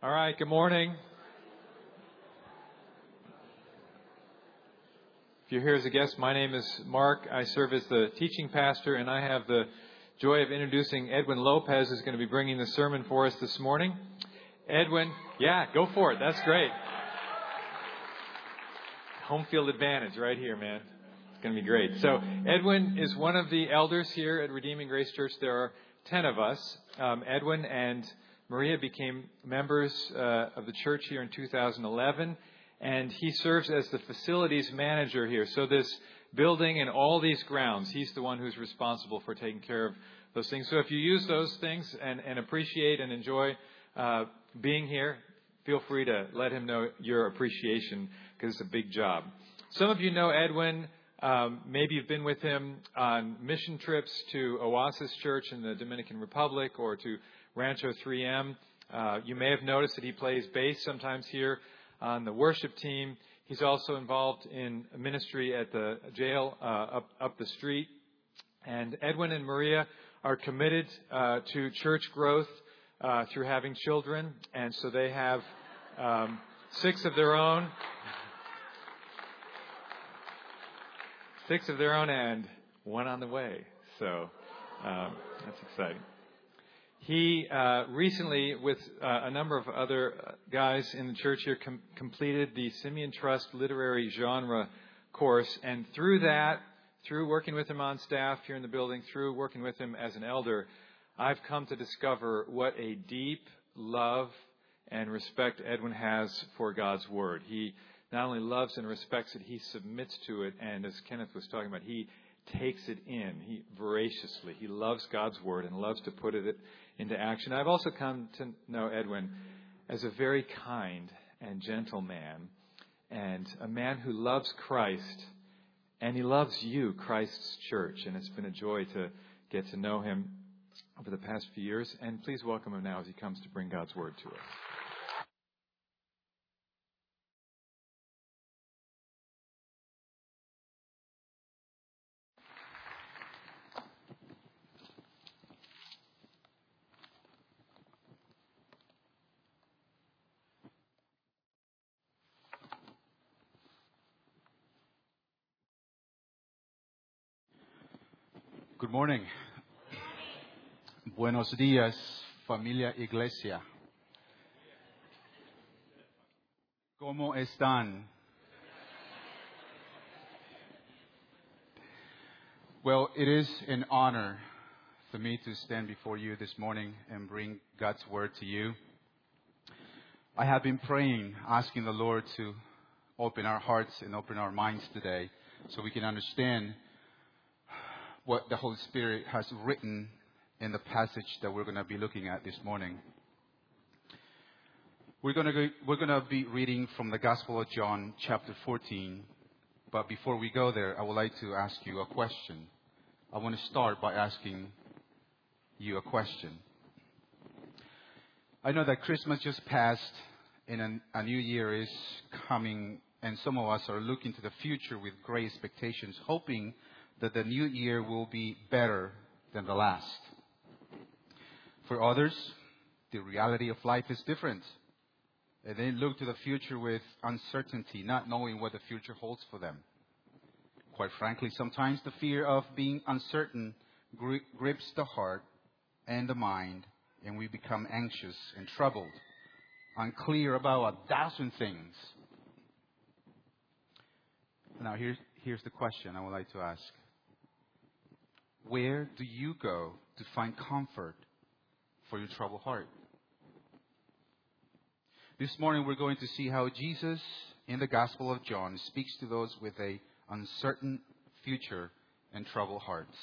All right, good morning. If you're here as a guest, my name is Mark. I serve as the teaching pastor, and I have the joy of introducing Edwin Lopez, who's going to be bringing the sermon for us this morning. Edwin, yeah, go for it. That's great. Home field advantage right here, man. It's going to be great. So, Edwin is one of the elders here at Redeeming Grace Church. There are 10 of us. Um, Edwin and Maria became members uh, of the church here in 2011, and he serves as the facilities manager here. So, this building and all these grounds, he's the one who's responsible for taking care of those things. So, if you use those things and, and appreciate and enjoy uh, being here, feel free to let him know your appreciation because it's a big job. Some of you know Edwin. Um, maybe you've been with him on mission trips to Oasis Church in the Dominican Republic or to Rancho 3M. Uh, you may have noticed that he plays bass sometimes here on the worship team. He's also involved in ministry at the jail uh, up, up the street. And Edwin and Maria are committed uh, to church growth uh, through having children, and so they have um, six of their own. Six of their own and one on the way. So um, that's exciting. He uh, recently, with uh, a number of other uh, guys in the church here, com- completed the Simeon Trust Literary Genre course, and through that, through working with him on staff here in the building, through working with him as an elder, I've come to discover what a deep love and respect Edwin has for God's Word. He not only loves and respects it, he submits to it, and as Kenneth was talking about, he takes it in he voraciously. He loves God's Word and loves to put it into action. I've also come to know Edwin as a very kind and gentle man, and a man who loves Christ, and he loves you, Christ's church, and it's been a joy to get to know him over the past few years. And please welcome him now as he comes to bring God's Word to us. Good morning. Buenos días, familia iglesia. ¿Cómo están? Well, it is an honor for me to stand before you this morning and bring God's word to you. I have been praying, asking the Lord to open our hearts and open our minds today so we can understand what the Holy Spirit has written in the passage that we're going to be looking at this morning. We're going to, go, we're going to be reading from the Gospel of John, chapter 14. But before we go there, I would like to ask you a question. I want to start by asking you a question. I know that Christmas just passed and a new year is coming, and some of us are looking to the future with great expectations, hoping that the new year will be better than the last. For others, the reality of life is different. And they look to the future with uncertainty, not knowing what the future holds for them. Quite frankly, sometimes the fear of being uncertain gri- grips the heart and the mind, and we become anxious and troubled, unclear about a thousand things. Now, here's, here's the question I would like to ask where do you go to find comfort for your troubled heart? This morning we're going to see how Jesus in the Gospel of John speaks to those with a uncertain future and troubled hearts.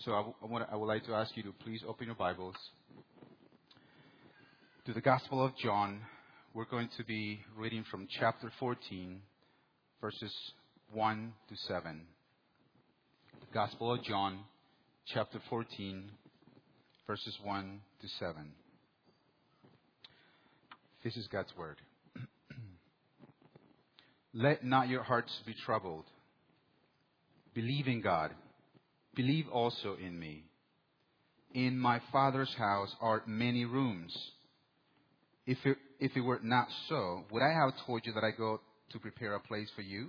So I, w- I, want, I would like to ask you to please open your Bibles to the Gospel of John. We're going to be reading from chapter 14, verses 1 to 7. Gospel of John, chapter 14, verses 1 to 7. This is God's word. Let not your hearts be troubled. Believe in God. Believe also in me. In my Father's house are many rooms. If it, if it were not so, would I have told you that I go to prepare a place for you?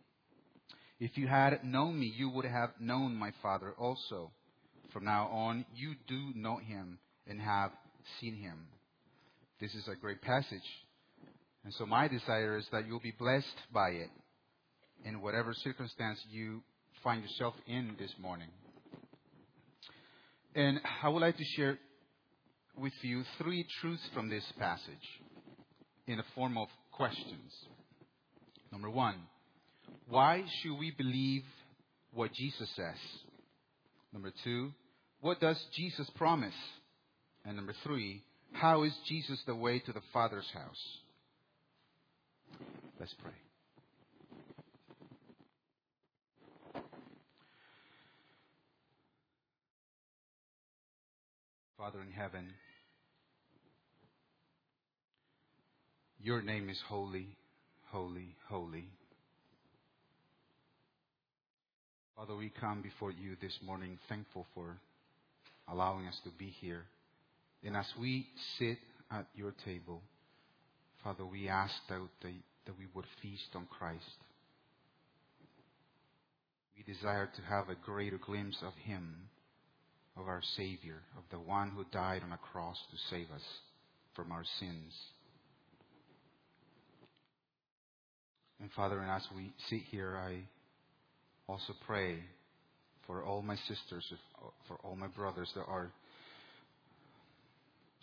If you had known me, you would have known my Father also. From now on, you do know him and have seen him. This is a great passage. And so my desire is that you'll be blessed by it in whatever circumstance you find yourself in this morning. And I would like to share with you three truths from this passage in the form of questions. Number one, why should we believe what Jesus says? Number two, what does Jesus promise? And number three, how is Jesus the way to the Father's house? Let's pray. Father in heaven, your name is holy, holy, holy. Father, we come before you this morning thankful for allowing us to be here. And as we sit at your table, Father, we ask that, that we would feast on Christ. We desire to have a greater glimpse of Him of our Savior, of the one who died on a cross to save us from our sins. And Father, and as we sit here, I also pray for all my sisters, for all my brothers that are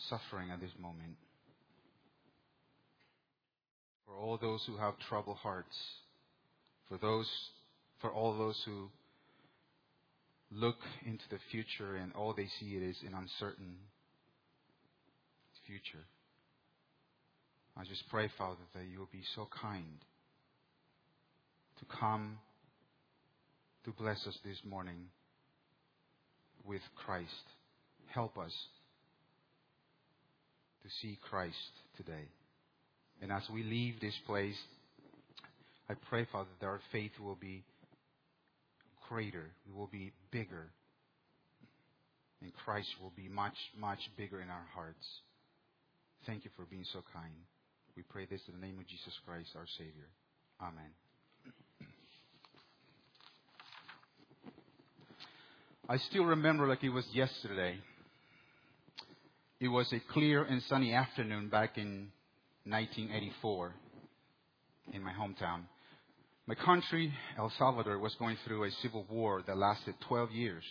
suffering at this moment. For all those who have troubled hearts, for those, for all those who look into the future and all they see it is an uncertain future. I just pray, Father, that you will be so kind to come to bless us this morning with Christ. Help us to see Christ today. And as we leave this place, I pray, Father, that our faith will be greater. We will be bigger. And Christ will be much, much bigger in our hearts. Thank you for being so kind. We pray this in the name of Jesus Christ, our Savior. Amen. I still remember like it was yesterday. It was a clear and sunny afternoon back in 1984 in my hometown. My country, El Salvador, was going through a civil war that lasted 12 years.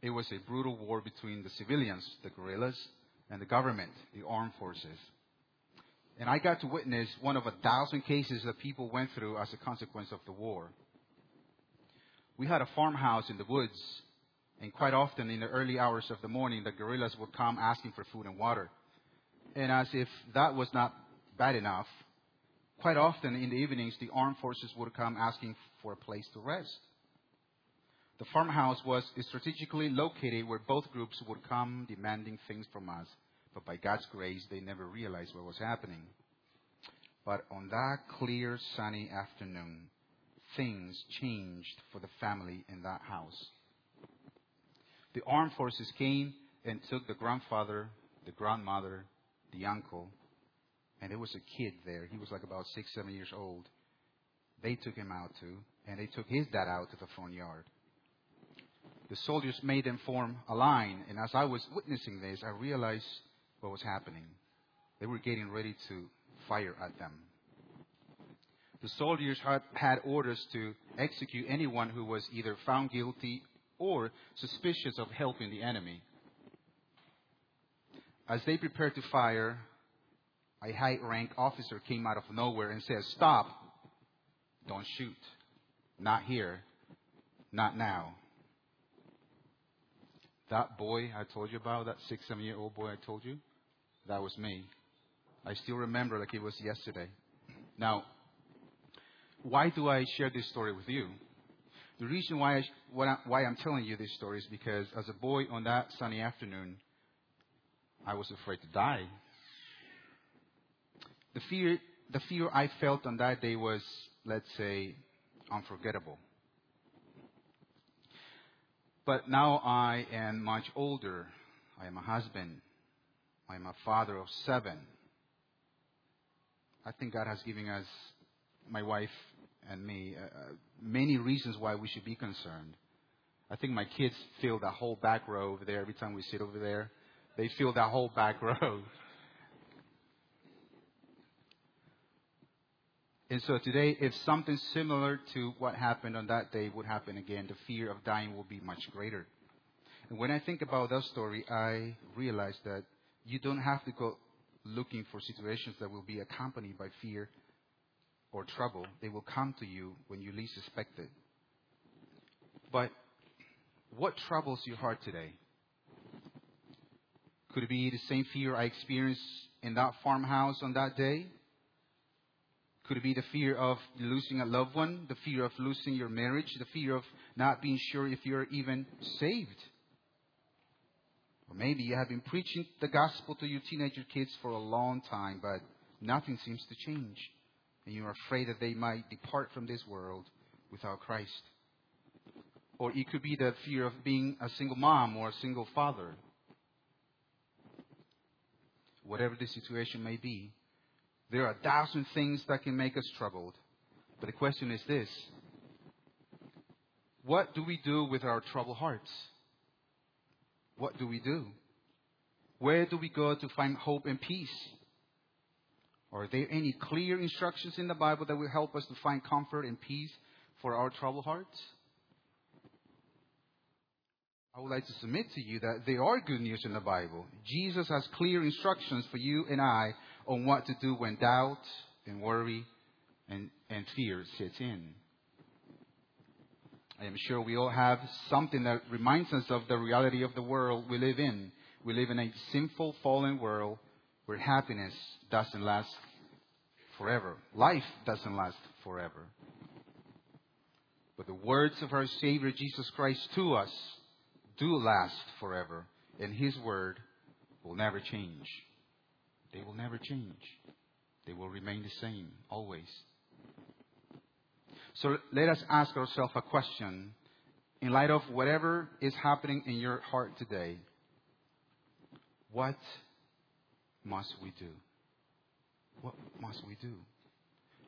It was a brutal war between the civilians, the guerrillas, and the government, the armed forces. And I got to witness one of a thousand cases that people went through as a consequence of the war. We had a farmhouse in the woods, and quite often in the early hours of the morning, the guerrillas would come asking for food and water. And as if that was not bad enough, Quite often in the evenings, the armed forces would come asking for a place to rest. The farmhouse was strategically located where both groups would come demanding things from us. But by God's grace, they never realized what was happening. But on that clear, sunny afternoon, things changed for the family in that house. The armed forces came and took the grandfather, the grandmother, the uncle, and there was a kid there. He was like about six, seven years old. They took him out too, and they took his dad out to the front yard. The soldiers made them form a line, and as I was witnessing this, I realized what was happening. They were getting ready to fire at them. The soldiers had, had orders to execute anyone who was either found guilty or suspicious of helping the enemy. As they prepared to fire, a high rank officer came out of nowhere and said, Stop. Don't shoot. Not here. Not now. That boy I told you about, that six, seven year old boy I told you, that was me. I still remember like it was yesterday. Now, why do I share this story with you? The reason why, I, why I'm telling you this story is because as a boy on that sunny afternoon, I was afraid to die. The fear, the fear I felt on that day was, let's say, unforgettable. But now I am much older. I am a husband. I am a father of seven. I think God has given us, my wife and me, uh, uh, many reasons why we should be concerned. I think my kids fill that whole back row over there every time we sit over there. They fill that whole back row. And so today, if something similar to what happened on that day would happen again, the fear of dying will be much greater. And when I think about that story, I realize that you don't have to go looking for situations that will be accompanied by fear or trouble. They will come to you when you least expect it. But what troubles your heart today? Could it be the same fear I experienced in that farmhouse on that day? Could it be the fear of losing a loved one, the fear of losing your marriage, the fear of not being sure if you're even saved? Or maybe you have been preaching the gospel to your teenager kids for a long time, but nothing seems to change and you are afraid that they might depart from this world without Christ. Or it could be the fear of being a single mom or a single father. Whatever the situation may be, there are a thousand things that can make us troubled. But the question is this What do we do with our troubled hearts? What do we do? Where do we go to find hope and peace? Are there any clear instructions in the Bible that will help us to find comfort and peace for our troubled hearts? I would like to submit to you that there are good news in the Bible. Jesus has clear instructions for you and I on what to do when doubt and worry and, and fear sits in. I am sure we all have something that reminds us of the reality of the world we live in. We live in a sinful, fallen world where happiness doesn't last forever. Life doesn't last forever. But the words of our Savior Jesus Christ to us do last forever, and His word will never change. They will never change. They will remain the same, always. So let us ask ourselves a question in light of whatever is happening in your heart today. What must we do? What must we do?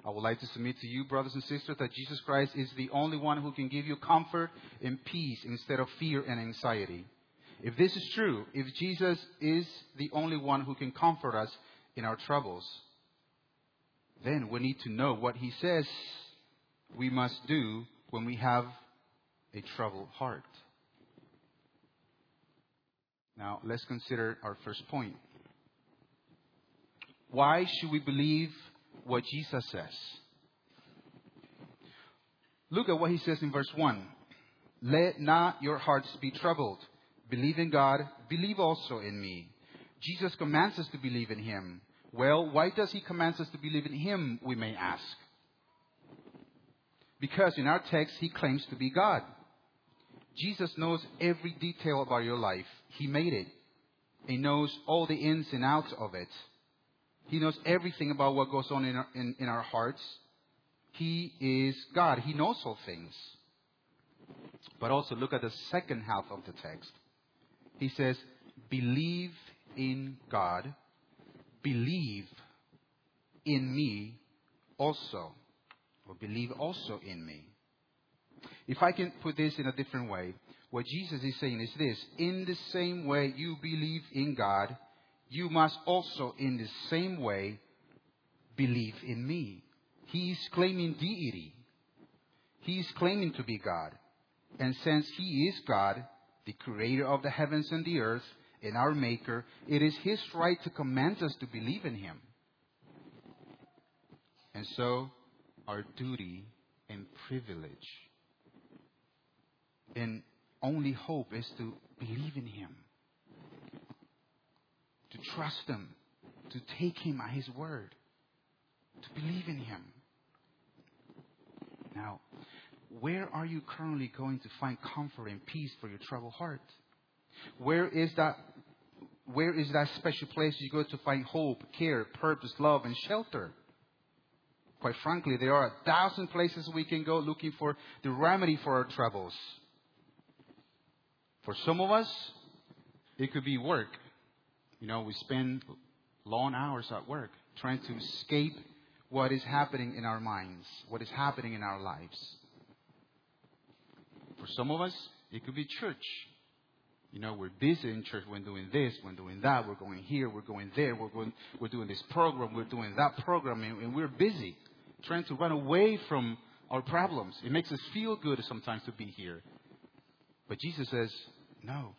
I would like to submit to you, brothers and sisters, that Jesus Christ is the only one who can give you comfort and peace instead of fear and anxiety. If this is true, if Jesus is the only one who can comfort us in our troubles, then we need to know what he says we must do when we have a troubled heart. Now, let's consider our first point. Why should we believe what Jesus says? Look at what he says in verse 1. Let not your hearts be troubled. Believe in God, believe also in me. Jesus commands us to believe in him. Well, why does he command us to believe in him, we may ask? Because in our text, he claims to be God. Jesus knows every detail about your life. He made it. He knows all the ins and outs of it. He knows everything about what goes on in our, in, in our hearts. He is God. He knows all things. But also look at the second half of the text. He says, believe in God, believe in me also, or believe also in me. If I can put this in a different way, what Jesus is saying is this in the same way you believe in God, you must also, in the same way, believe in me. He is claiming deity. He is claiming to be God. And since He is God, the creator of the heavens and the earth, and our Maker, it is His right to command us to believe in Him. And so, our duty and privilege and only hope is to believe in Him to trust Him, to take him at his word, to believe in him. Now, where are you currently going to find comfort and peace for your troubled heart? Where is that where is that special place you go to find hope, care, purpose, love, and shelter? Quite frankly, there are a thousand places we can go looking for the remedy for our troubles. For some of us, it could be work. You know, we spend long hours at work trying to escape what is happening in our minds, what is happening in our lives. For some of us, it could be church. You know, we're busy in church. We're doing this, we're doing that, we're going here, we're going there, we're going, we're doing this program, we're doing that program, and, and we're busy trying to run away from our problems. It makes us feel good sometimes to be here. But Jesus says, no.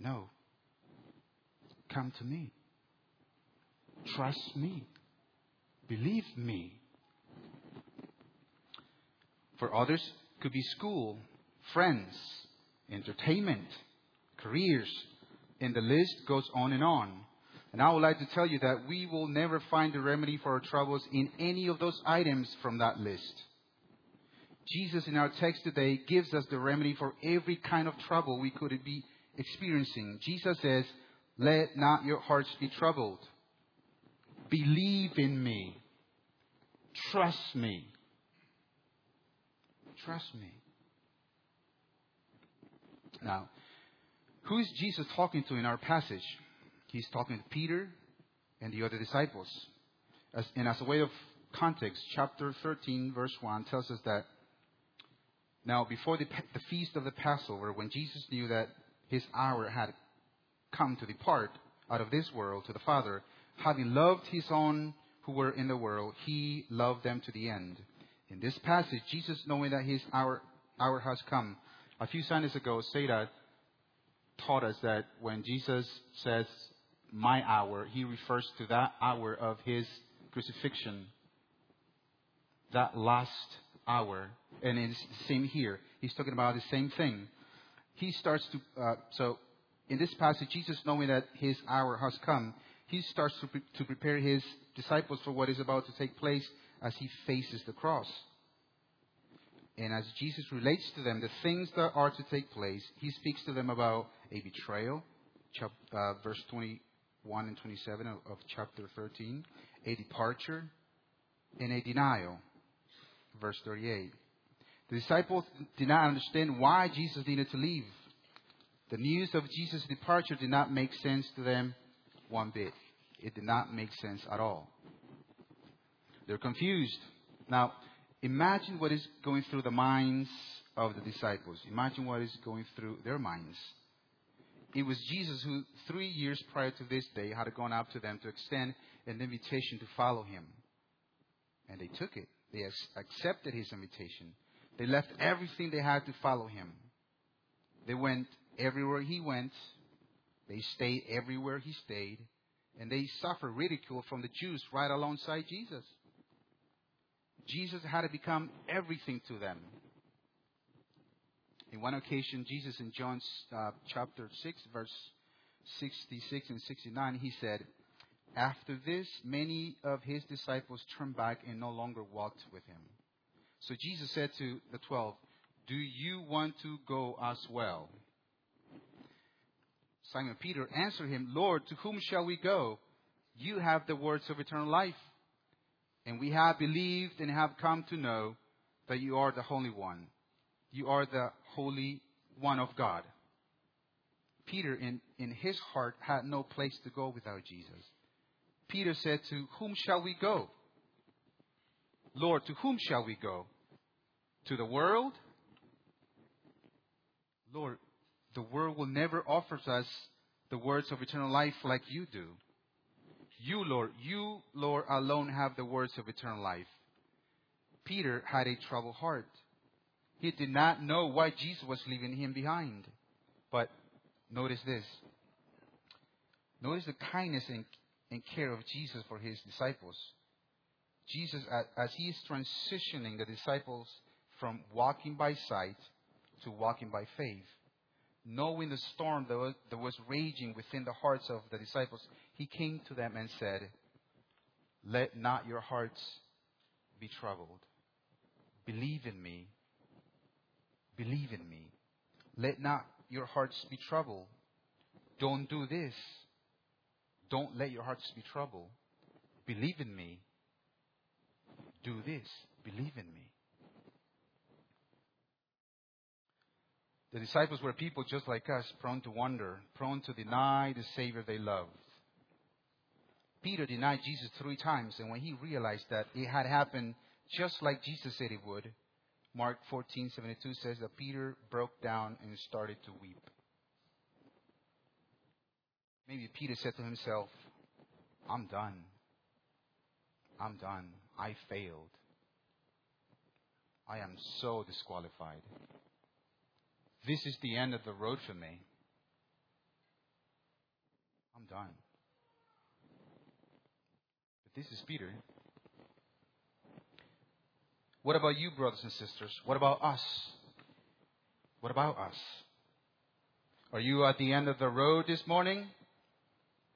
No. Come to me. Trust me. Believe me. For others, could be school, friends, entertainment, careers, and the list goes on and on. And I would like to tell you that we will never find the remedy for our troubles in any of those items from that list. Jesus in our text today gives us the remedy for every kind of trouble we could be experiencing. Jesus says, Let not your hearts be troubled. Believe in me. Trust me. Trust me. Now, who is Jesus talking to in our passage? He's talking to Peter and the other disciples. As, and as a way of context, chapter 13, verse 1 tells us that now, before the, the feast of the Passover, when Jesus knew that his hour had come to depart out of this world to the Father, having loved his own who were in the world, he loved them to the end. In this passage, Jesus, knowing that his hour, hour has come, a few Sundays ago, Seda taught us that when Jesus says, my hour, he refers to that hour of his crucifixion, that last hour. And it's the same here. He's talking about the same thing. He starts to, uh, so in this passage, Jesus, knowing that his hour has come, he starts to, pre- to prepare his disciples for what is about to take place as he faces the cross. And as Jesus relates to them the things that are to take place, he speaks to them about a betrayal, chap, uh, verse 21 and 27 of, of chapter 13, a departure, and a denial, verse 38. The disciples did not understand why Jesus needed to leave. The news of Jesus' departure did not make sense to them one bit. It did not make sense at all. They're confused. Now, imagine what is going through the minds of the disciples. Imagine what is going through their minds. It was Jesus who, three years prior to this day, had gone up to them to extend an invitation to follow him. And they took it. They accepted his invitation. They left everything they had to follow him. They went everywhere he went. They stayed everywhere he stayed. And they suffered ridicule from the Jews right alongside Jesus. Jesus had to become everything to them. In one occasion, Jesus in John uh, chapter 6, verse 66 and 69, he said, After this, many of his disciples turned back and no longer walked with him. So Jesus said to the twelve, Do you want to go as well? Simon Peter answered him, Lord, to whom shall we go? You have the words of eternal life. And we have believed and have come to know that you are the Holy One. You are the Holy One of God. Peter, in, in his heart, had no place to go without Jesus. Peter said, To whom shall we go? Lord, to whom shall we go? To the world? Lord, the world will never offer us the words of eternal life like you do. You, Lord, you, Lord, alone have the words of eternal life. Peter had a troubled heart. He did not know why Jesus was leaving him behind. But notice this. Notice the kindness and, and care of Jesus for his disciples. Jesus, as he is transitioning the disciples from walking by sight to walking by faith, knowing the storm that was, that was raging within the hearts of the disciples, he came to them and said, Let not your hearts be troubled. Believe in me. Believe in me. Let not your hearts be troubled. Don't do this. Don't let your hearts be troubled. Believe in me. Do this. Believe in me. The disciples were people just like us, prone to wonder, prone to deny the Savior they loved. Peter denied Jesus three times, and when he realized that it had happened just like Jesus said it would, Mark 14:72 says that Peter broke down and started to weep. Maybe Peter said to himself, I'm done. I'm done. I failed. I am so disqualified. This is the end of the road for me. I'm done. But this is Peter. What about you, brothers and sisters? What about us? What about us? Are you at the end of the road this morning?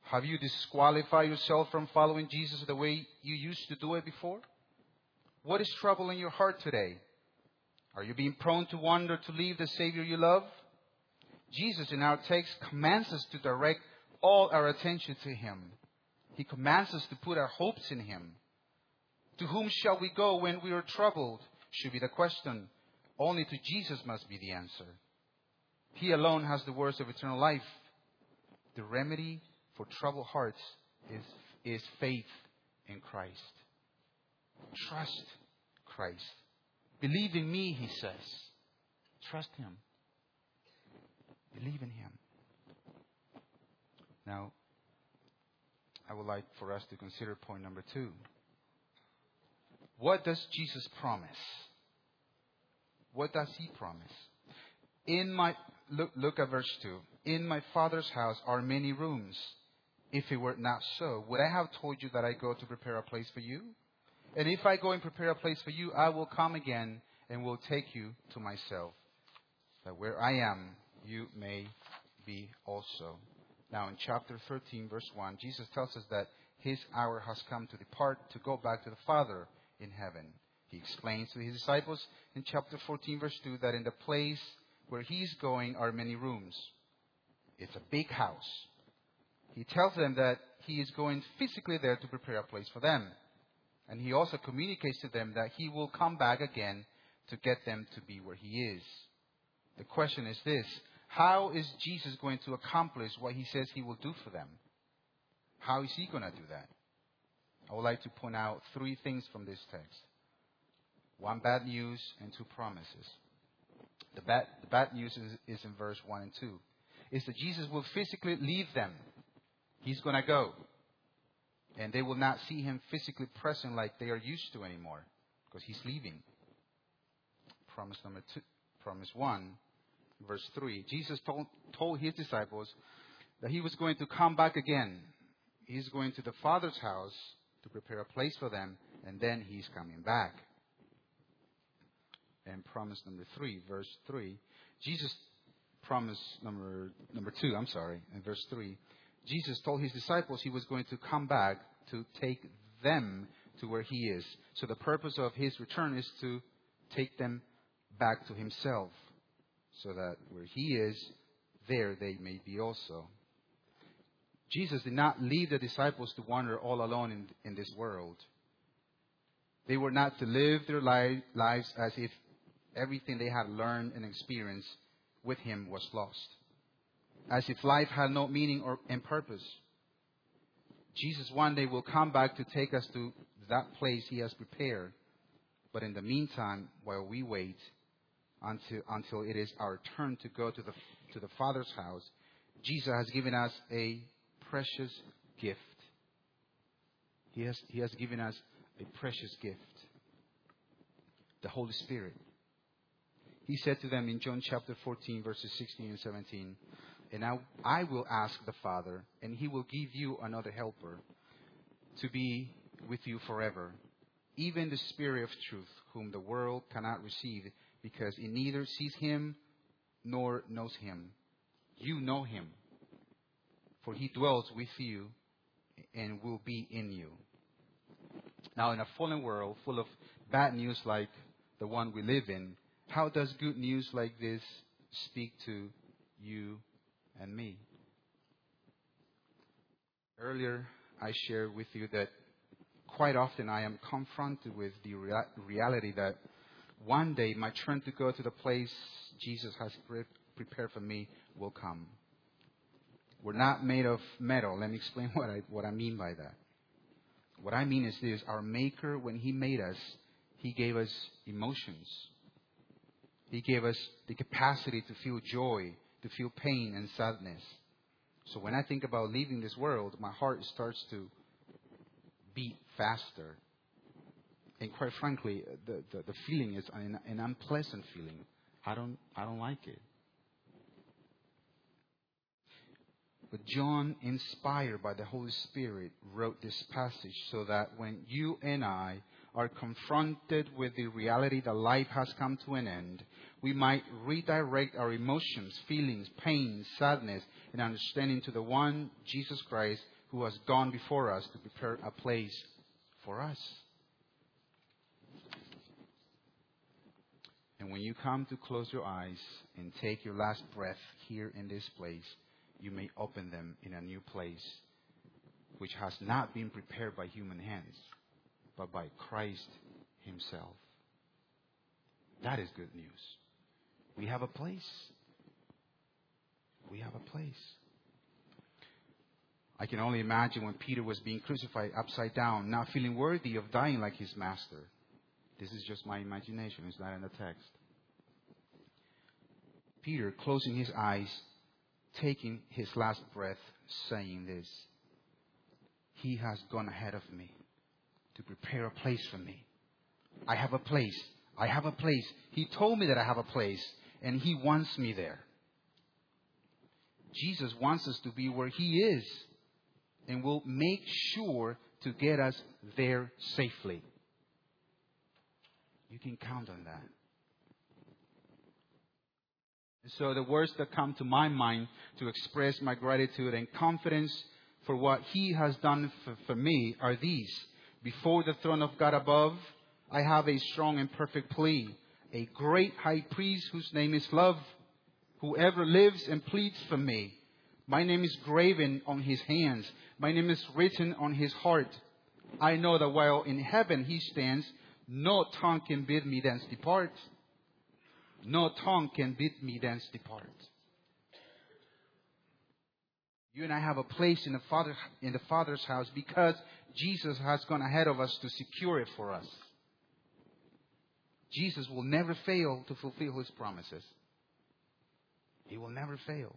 Have you disqualified yourself from following Jesus the way you used to do it before? What is troubling your heart today? Are you being prone to wander to leave the Savior you love? Jesus in our text commands us to direct all our attention to Him. He commands us to put our hopes in Him. To whom shall we go when we are troubled? Should be the question. Only to Jesus must be the answer. He alone has the words of eternal life. The remedy for troubled hearts is, is faith in Christ. Trust Christ. Believe in me, he says. Trust him. Believe in him. Now, I would like for us to consider point number two. What does Jesus promise? What does he promise? In my look, look at verse 2. In my father's house are many rooms. If it were not so, would I have told you that I go to prepare a place for you? And if I go and prepare a place for you, I will come again and will take you to myself, that where I am, you may be also. Now, in chapter 13, verse 1, Jesus tells us that his hour has come to depart, to go back to the Father in heaven. He explains to his disciples in chapter 14, verse 2, that in the place where he's going are many rooms. It's a big house. He tells them that he is going physically there to prepare a place for them. And he also communicates to them that he will come back again to get them to be where he is. The question is this How is Jesus going to accomplish what he says he will do for them? How is he going to do that? I would like to point out three things from this text one bad news and two promises. The bad, the bad news is, is in verse 1 and 2. Is that Jesus will physically leave them. He's going to go and they will not see him physically present like they are used to anymore because he's leaving. Promise number two, promise one, verse three. Jesus told, told his disciples that he was going to come back again. He's going to the Father's house to prepare a place for them, and then he's coming back. And promise number three, verse three. Jesus promise number number two, I'm sorry, in verse three. Jesus told his disciples he was going to come back to take them to where he is. So the purpose of his return is to take them back to himself, so that where he is, there they may be also. Jesus did not leave the disciples to wander all alone in, in this world. They were not to live their li- lives as if everything they had learned and experienced with him was lost as if life had no meaning or and purpose. Jesus one day will come back to take us to that place he has prepared. But in the meantime, while we wait until, until it is our turn to go to the, to the Father's house, Jesus has given us a precious gift. He has, he has given us a precious gift the Holy Spirit. He said to them in John chapter 14, verses 16 and 17, and I, I will ask the Father, and he will give you another helper to be with you forever, even the Spirit of truth, whom the world cannot receive, because it neither sees him nor knows him. you know him, for he dwells with you and will be in you. Now, in a fallen world full of bad news like the one we live in, how does good news like this speak to you and me? Earlier, I shared with you that quite often I am confronted with the rea- reality that one day my turn to go to the place Jesus has pre- prepared for me will come. We're not made of metal. Let me explain what I, what I mean by that. What I mean is this our Maker, when He made us, He gave us emotions. He gave us the capacity to feel joy, to feel pain and sadness. So when I think about leaving this world, my heart starts to beat faster. And quite frankly, the, the, the feeling is an, an unpleasant feeling. I don't, I don't like it. But John, inspired by the Holy Spirit, wrote this passage so that when you and I are confronted with the reality that life has come to an end, we might redirect our emotions, feelings, pain, sadness, and understanding to the one, Jesus Christ, who has gone before us to prepare a place for us. And when you come to close your eyes and take your last breath here in this place, you may open them in a new place which has not been prepared by human hands, but by Christ Himself. That is good news. We have a place. We have a place. I can only imagine when Peter was being crucified upside down, not feeling worthy of dying like his master. This is just my imagination, it's not in the text. Peter, closing his eyes, taking his last breath, saying this He has gone ahead of me to prepare a place for me. I have a place. I have a place. He told me that I have a place, and He wants me there. Jesus wants us to be where He is and will make sure to get us there safely. You can count on that. So the words that come to my mind to express my gratitude and confidence for what He has done for, for, me are these. Before the throne of God above, I have a strong and perfect plea. A great high priest whose name is love, whoever lives and pleads for me. My name is graven on his hands. My name is written on his heart. I know that while in heaven he stands, no tongue can bid me thence depart. No tongue can bid me thence depart. You and I have a place in the, Father, in the Father's house because Jesus has gone ahead of us to secure it for us. Jesus will never fail to fulfill his promises. He will never fail.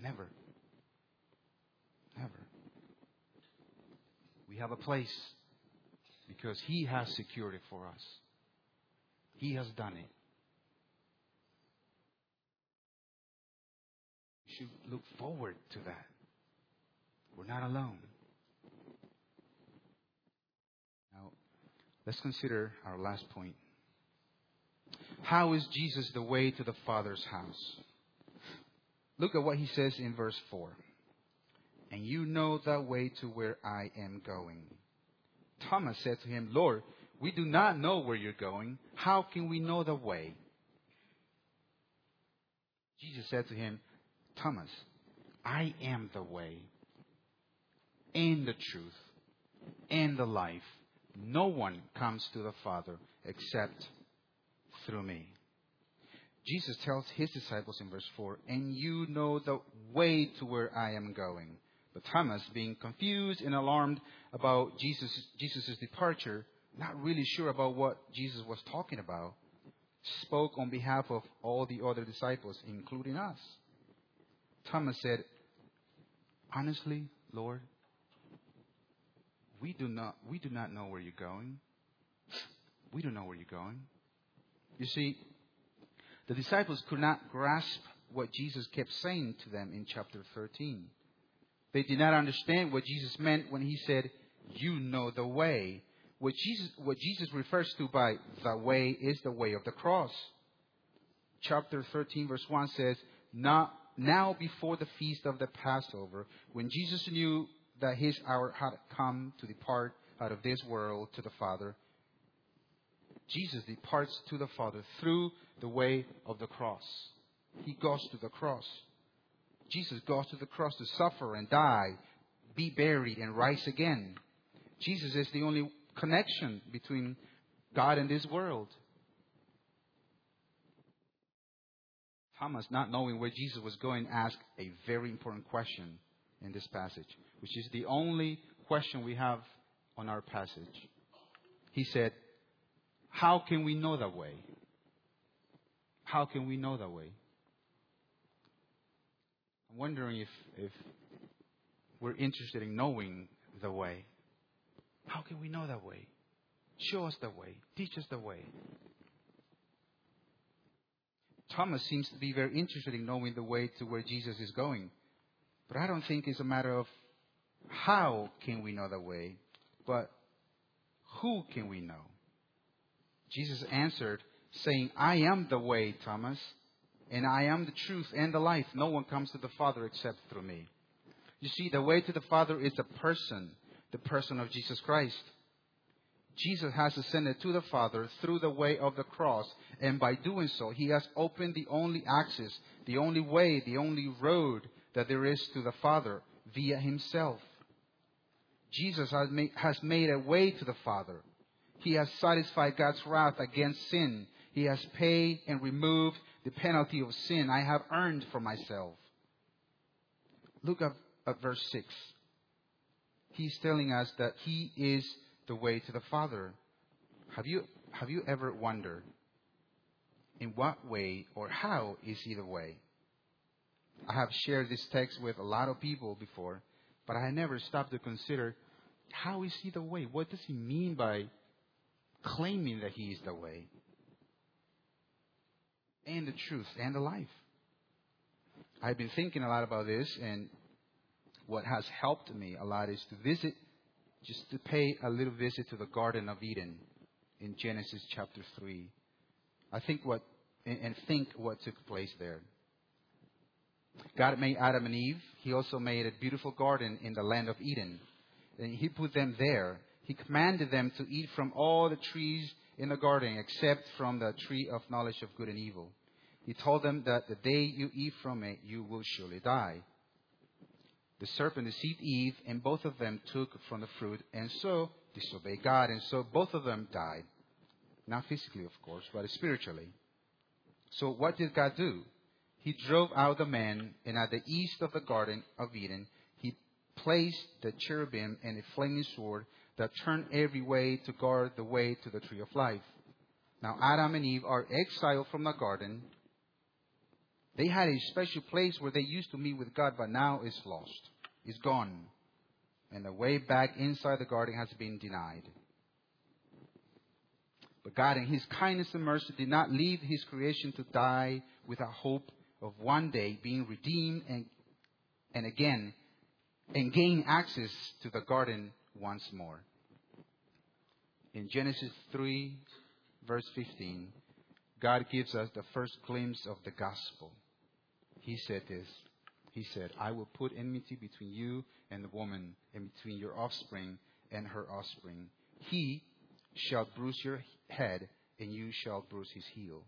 Never. Never. We have a place because he has secured it for us. He has done it. We should look forward to that. We're not alone. Now, let's consider our last point. How is Jesus the way to the Father's house? Look at what he says in verse 4. And you know the way to where I am going. Thomas said to him, Lord, we do not know where you're going. How can we know the way? Jesus said to him, Thomas, I am the way and the truth and the life. No one comes to the Father except through me. Jesus tells his disciples in verse 4, And you know the way to where I am going. But Thomas, being confused and alarmed about Jesus' Jesus' departure, not really sure about what Jesus was talking about, spoke on behalf of all the other disciples, including us. Thomas said, Honestly, Lord, we do not, we do not know where you're going. We don't know where you're going. You see, the disciples could not grasp what Jesus kept saying to them in chapter 13. They did not understand what Jesus meant when he said, You know the way. What Jesus, what Jesus refers to by the way is the way of the cross. Chapter 13, verse 1 says, Not, now before the feast of the Passover, when Jesus knew that his hour had come to depart out of this world to the Father, Jesus departs to the Father through the way of the cross. He goes to the cross. Jesus goes to the cross to suffer and die, be buried, and rise again. Jesus is the only connection between God and this world. Thomas, not knowing where Jesus was going, asked a very important question in this passage, which is the only question we have on our passage. He said, How can we know the way? How can we know the way? I'm wondering if, if we're interested in knowing the way. How can we know the way? Show us the way. Teach us the way. Thomas seems to be very interested in knowing the way to where Jesus is going. But I don't think it's a matter of how can we know the way, but who can we know? Jesus answered, saying, I am the way, Thomas, and I am the truth and the life. No one comes to the Father except through me. You see, the way to the Father is a person, the person of Jesus Christ. Jesus has ascended to the Father through the way of the cross, and by doing so, he has opened the only access, the only way, the only road that there is to the Father via himself. Jesus has made, has made a way to the Father. He has satisfied God's wrath against sin. He has paid and removed the penalty of sin I have earned for myself. Look at, at verse 6. He's telling us that He is the way to the Father. Have you, have you ever wondered in what way or how is He the way? I have shared this text with a lot of people before, but I never stopped to consider how is He the way? What does He mean by claiming that He is the way? And the truth and the life. I've been thinking a lot about this, and what has helped me a lot is to visit just to pay a little visit to the Garden of Eden in Genesis chapter 3. I think what, and think what took place there. God made Adam and Eve. He also made a beautiful garden in the land of Eden. And He put them there. He commanded them to eat from all the trees in the garden except from the tree of knowledge of good and evil. He told them that the day you eat from it, you will surely die. The serpent deceived Eve, and both of them took from the fruit, and so disobeyed God, and so both of them died. Not physically, of course, but spiritually. So what did God do? He drove out the man, and at the east of the Garden of Eden, he placed the cherubim and a flaming sword that turned every way to guard the way to the tree of life. Now Adam and Eve are exiled from the garden, they had a special place where they used to meet with God, but now it's lost. It's gone. And the way back inside the garden has been denied. But God, in His kindness and mercy, did not leave His creation to die without hope of one day being redeemed and, and again and gain access to the garden once more. In Genesis 3, verse 15, God gives us the first glimpse of the gospel he said this. He said, I will put enmity between you and the woman, and between your offspring and her offspring. He shall bruise your head, and you shall bruise his heel.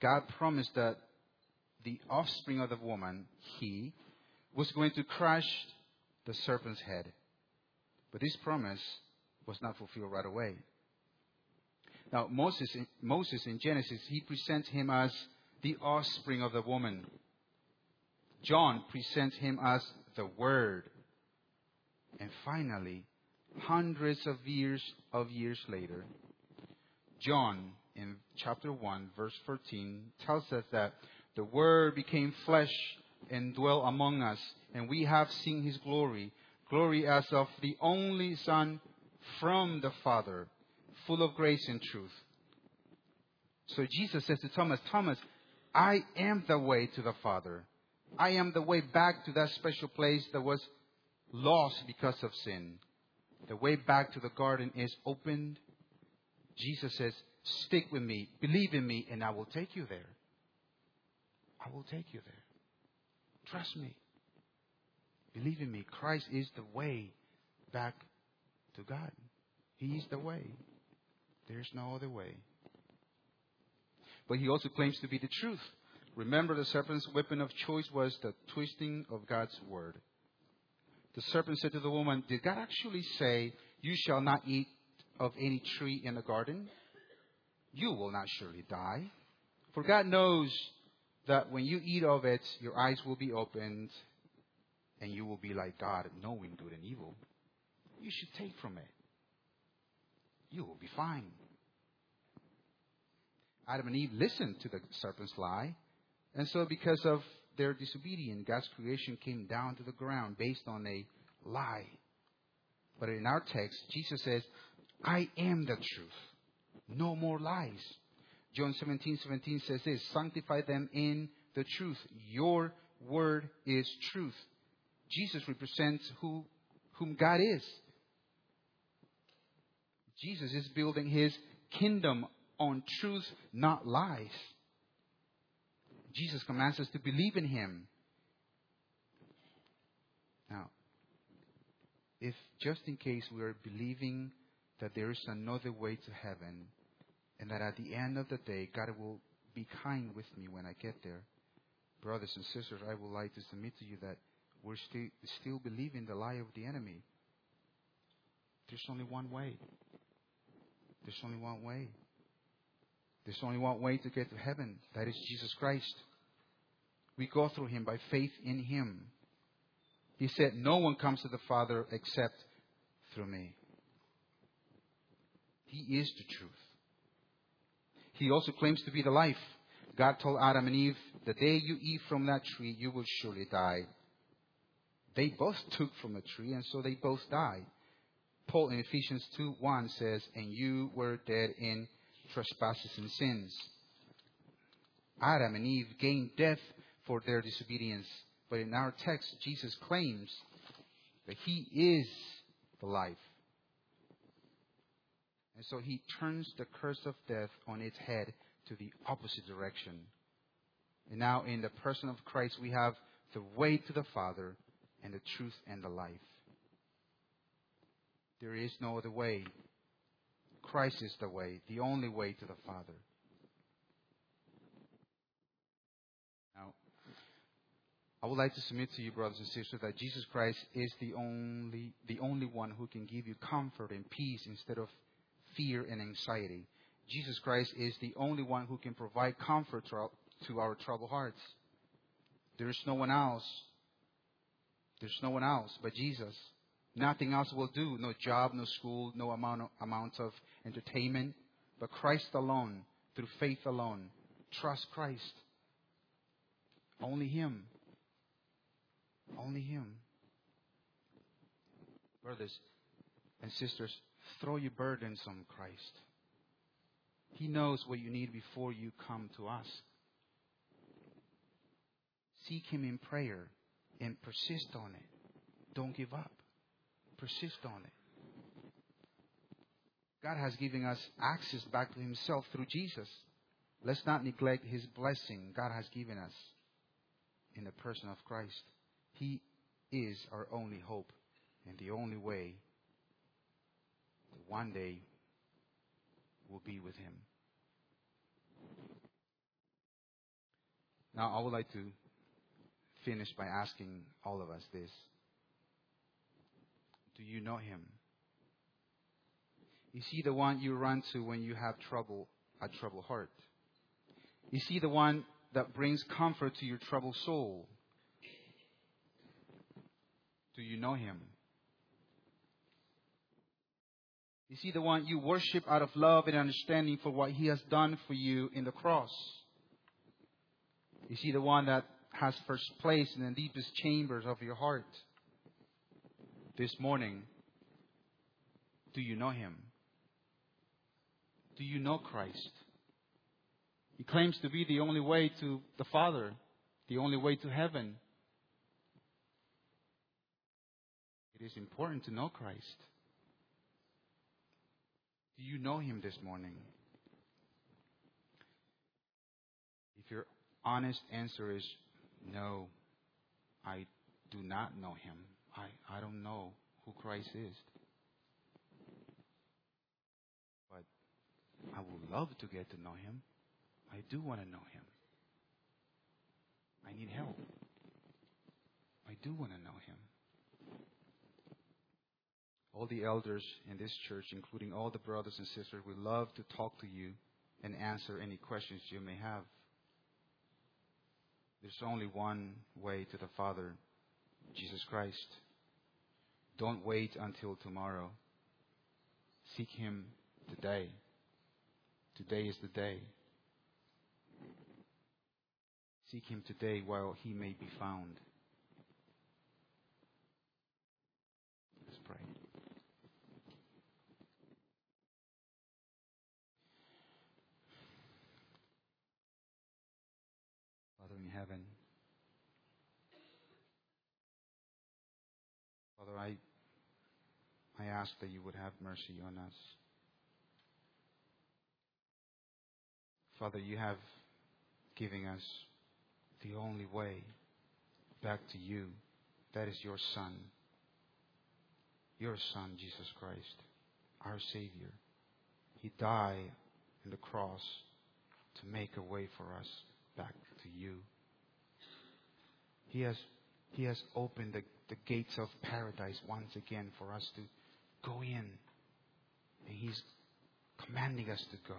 God promised that the offspring of the woman, he, was going to crush the serpent's head. But this promise was not fulfilled right away. Now, Moses, Moses in Genesis, he presents him as the offspring of the woman. John presents him as the Word. And finally, hundreds of years of years later, John in chapter 1 verse 14 tells us that the Word became flesh and dwelt among us, and we have seen his glory, glory as of the only Son from the Father, full of grace and truth. So Jesus says to Thomas, Thomas, I am the way to the Father. I am the way back to that special place that was lost because of sin. The way back to the garden is opened. Jesus says, Stick with me, believe in me, and I will take you there. I will take you there. Trust me. Believe in me. Christ is the way back to God. He is the way. There's no other way. But he also claims to be the truth. Remember, the serpent's weapon of choice was the twisting of God's word. The serpent said to the woman, Did God actually say, You shall not eat of any tree in the garden? You will not surely die. For God knows that when you eat of it, your eyes will be opened and you will be like God, knowing good and evil. You should take from it. You will be fine. Adam and Eve listened to the serpent's lie, and so because of their disobedience, God's creation came down to the ground based on a lie. But in our text, Jesus says, I am the truth. No more lies. John 17, 17 says this, sanctify them in the truth. Your word is truth. Jesus represents who, whom God is. Jesus is building his kingdom on truth, not lies. Jesus commands us to believe in him. Now, if just in case we are believing that there is another way to heaven, and that at the end of the day, God will be kind with me when I get there, brothers and sisters, I would like to submit to you that we're still, still believing the lie of the enemy. There's only one way. There's only one way. There's only one way to get to heaven. That is Jesus Christ. We go through Him by faith in Him. He said, No one comes to the Father except through me. He is the truth. He also claims to be the life. God told Adam and Eve, The day you eat from that tree, you will surely die. They both took from the tree, and so they both died. Paul in Ephesians 2 1 says, And you were dead in trespasses and sins. Adam and Eve gained death for their disobedience. But in our text, Jesus claims that He is the life. And so He turns the curse of death on its head to the opposite direction. And now, in the person of Christ, we have the way to the Father and the truth and the life. There is no other way. Christ is the way, the only way to the Father. Now, I would like to submit to you, brothers and sisters, that Jesus Christ is the only, the only one who can give you comfort and peace instead of fear and anxiety. Jesus Christ is the only one who can provide comfort to our, to our troubled hearts. There is no one else. There's no one else but Jesus. Nothing else will do. No job, no school, no amount of, amount of entertainment. But Christ alone, through faith alone. Trust Christ. Only Him. Only Him. Brothers and sisters, throw your burdens on Christ. He knows what you need before you come to us. Seek Him in prayer and persist on it. Don't give up. Persist on it. God has given us access back to Himself through Jesus. Let's not neglect His blessing God has given us in the person of Christ. He is our only hope and the only way that one day we'll be with Him. Now, I would like to finish by asking all of us this Do you know Him? Is He the one you run to when you have trouble, a troubled heart? Is He the one that brings comfort to your troubled soul? Do you know Him? Is He the one you worship out of love and understanding for what He has done for you in the cross? Is He the one that has first place in the deepest chambers of your heart? This morning, do you know Him? Do you know Christ? He claims to be the only way to the Father, the only way to heaven. It is important to know Christ. Do you know Him this morning? If you're honest answer is no, I do not know him. I, I don't know who Christ is. But I would love to get to know him. I do want to know him. I need help. I do want to know him. All the elders in this church, including all the brothers and sisters, would love to talk to you and answer any questions you may have. There's only one way to the Father, Jesus Christ. Don't wait until tomorrow. Seek Him today. Today is the day. Seek Him today while He may be found. Let's pray. Father in heaven, Father, I, I ask that you would have mercy on us. Father, you have given us the only way back to you. That is your Son. Your Son, Jesus Christ, our Savior. He died on the cross to make a way for us back to you. He has, he has opened the, the gates of paradise once again for us to go in. And He's commanding us to go.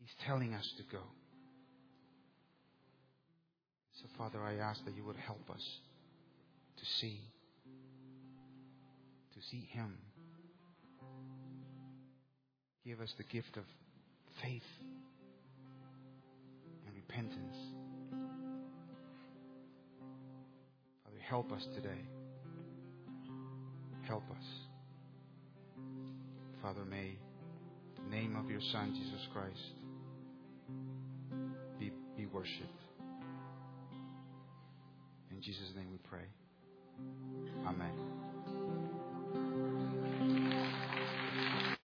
He's telling us to go. So, Father, I ask that you would help us to see, to see Him. Give us the gift of faith and repentance. Help us today. Help us. Father, may the name of your Son, Jesus Christ, be, be worshipped. In Jesus' name we pray. Amen.